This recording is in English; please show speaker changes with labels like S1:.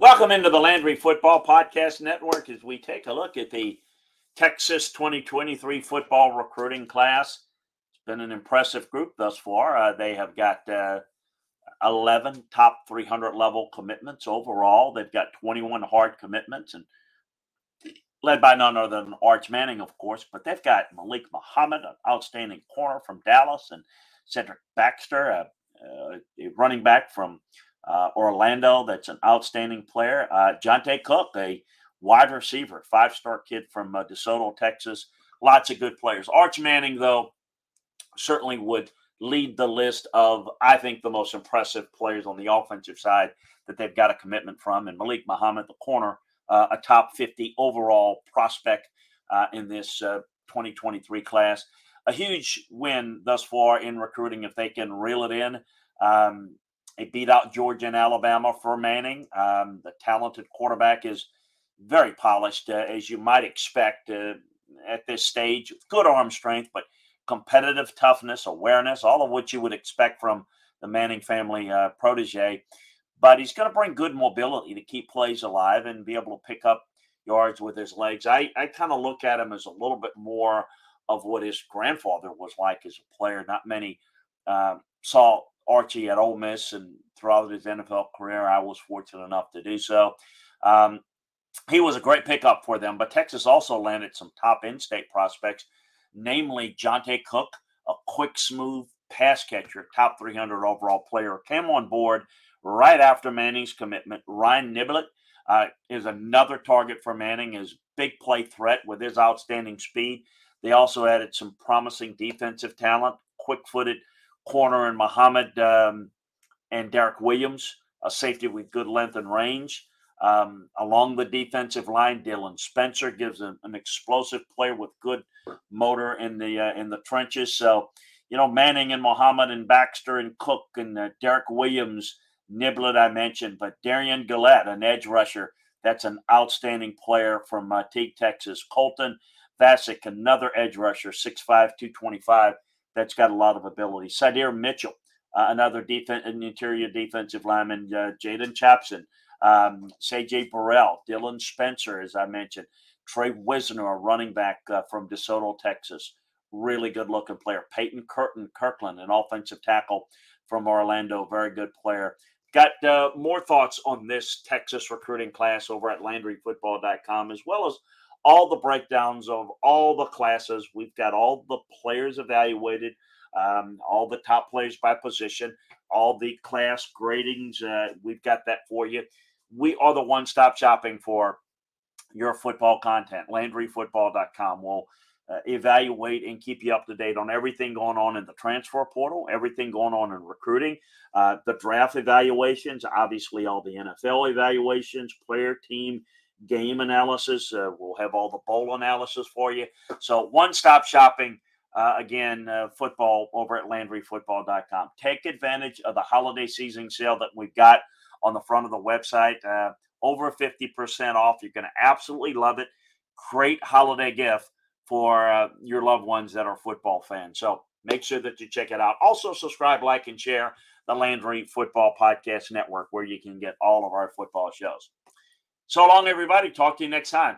S1: Welcome into the Landry Football Podcast Network as we take a look at the Texas 2023 football recruiting class. It's been an impressive group thus far. Uh, they have got uh, 11 top 300 level commitments overall. They've got 21 hard commitments and led by none other than Arch Manning, of course, but they've got Malik Muhammad, an outstanding corner from Dallas, and Cedric Baxter, a, a running back from uh, Orlando, that's an outstanding player. Uh, Johntay Cook, a wide receiver, five star kid from uh, DeSoto, Texas. Lots of good players. Arch Manning, though, certainly would lead the list of, I think, the most impressive players on the offensive side that they've got a commitment from. And Malik Muhammad, the corner, uh, a top 50 overall prospect uh, in this uh, 2023 class. A huge win thus far in recruiting if they can reel it in. Um, they beat out Georgia and Alabama for Manning. Um, the talented quarterback is very polished, uh, as you might expect uh, at this stage. Good arm strength, but competitive toughness, awareness, all of which you would expect from the Manning family uh, protege. But he's going to bring good mobility to keep plays alive and be able to pick up yards with his legs. I, I kind of look at him as a little bit more of what his grandfather was like as a player. Not many uh, saw Archie at Ole Miss and throughout his NFL career. I was fortunate enough to do so. Um, he was a great pickup for them, but Texas also landed some top in-state prospects, namely Johntay Cook, a quick, smooth pass catcher, top 300 overall player, came on board right after Manning's commitment. Ryan Niblett uh, is another target for Manning, his big play threat with his outstanding speed. They also added some promising defensive talent, quick-footed corner in Muhammad um, and Derek Williams, a safety with good length and range. Um, along the defensive line, Dylan Spencer gives an, an explosive player with good motor in the uh, in the trenches. So, you know, Manning and Muhammad and Baxter and Cook and uh, Derek Williams, Niblett I mentioned, but Derion Gullette, an edge rusher, that's an outstanding player from uh, Teague, Texas. Colton Vasek, another edge rusher, 6'5", 225 that's got a lot of ability. Sydir Mitchell, uh, another defense, an interior defensive lineman. Uh, Jaden Chapson, um, C.J. Burrell, Dylan Spencer, as I mentioned. Trey Wisner, a running back uh, from DeSoto, Texas. Really good looking player. Peyton Curtin Kirkland, an offensive tackle from Orlando. Very good player. Got uh, more thoughts on this Texas recruiting class over at LandryFootball.com, as well as all the breakdowns of all the classes. We've got all the players evaluated, um, all the top players by position, all the class gradings. Uh, we've got that for you. We are the one stop shopping for your football content. LandryFootball.com will uh, evaluate and keep you up to date on everything going on in the transfer portal, everything going on in recruiting, uh, the draft evaluations, obviously, all the NFL evaluations, player team game analysis. Uh, we'll have all the bowl analysis for you. So one stop shopping. Uh, again, uh, football over at LandryFootball.com. Take advantage of the holiday season sale that we've got on the front of the website. Uh, over 50% off. You're going to absolutely love it. Great holiday gift for uh, your loved ones that are football fans. So make sure that you check it out. Also, subscribe, like, and share the Landry Football Podcast Network, where you can get all of our football shows. So long, everybody. Talk to you next time.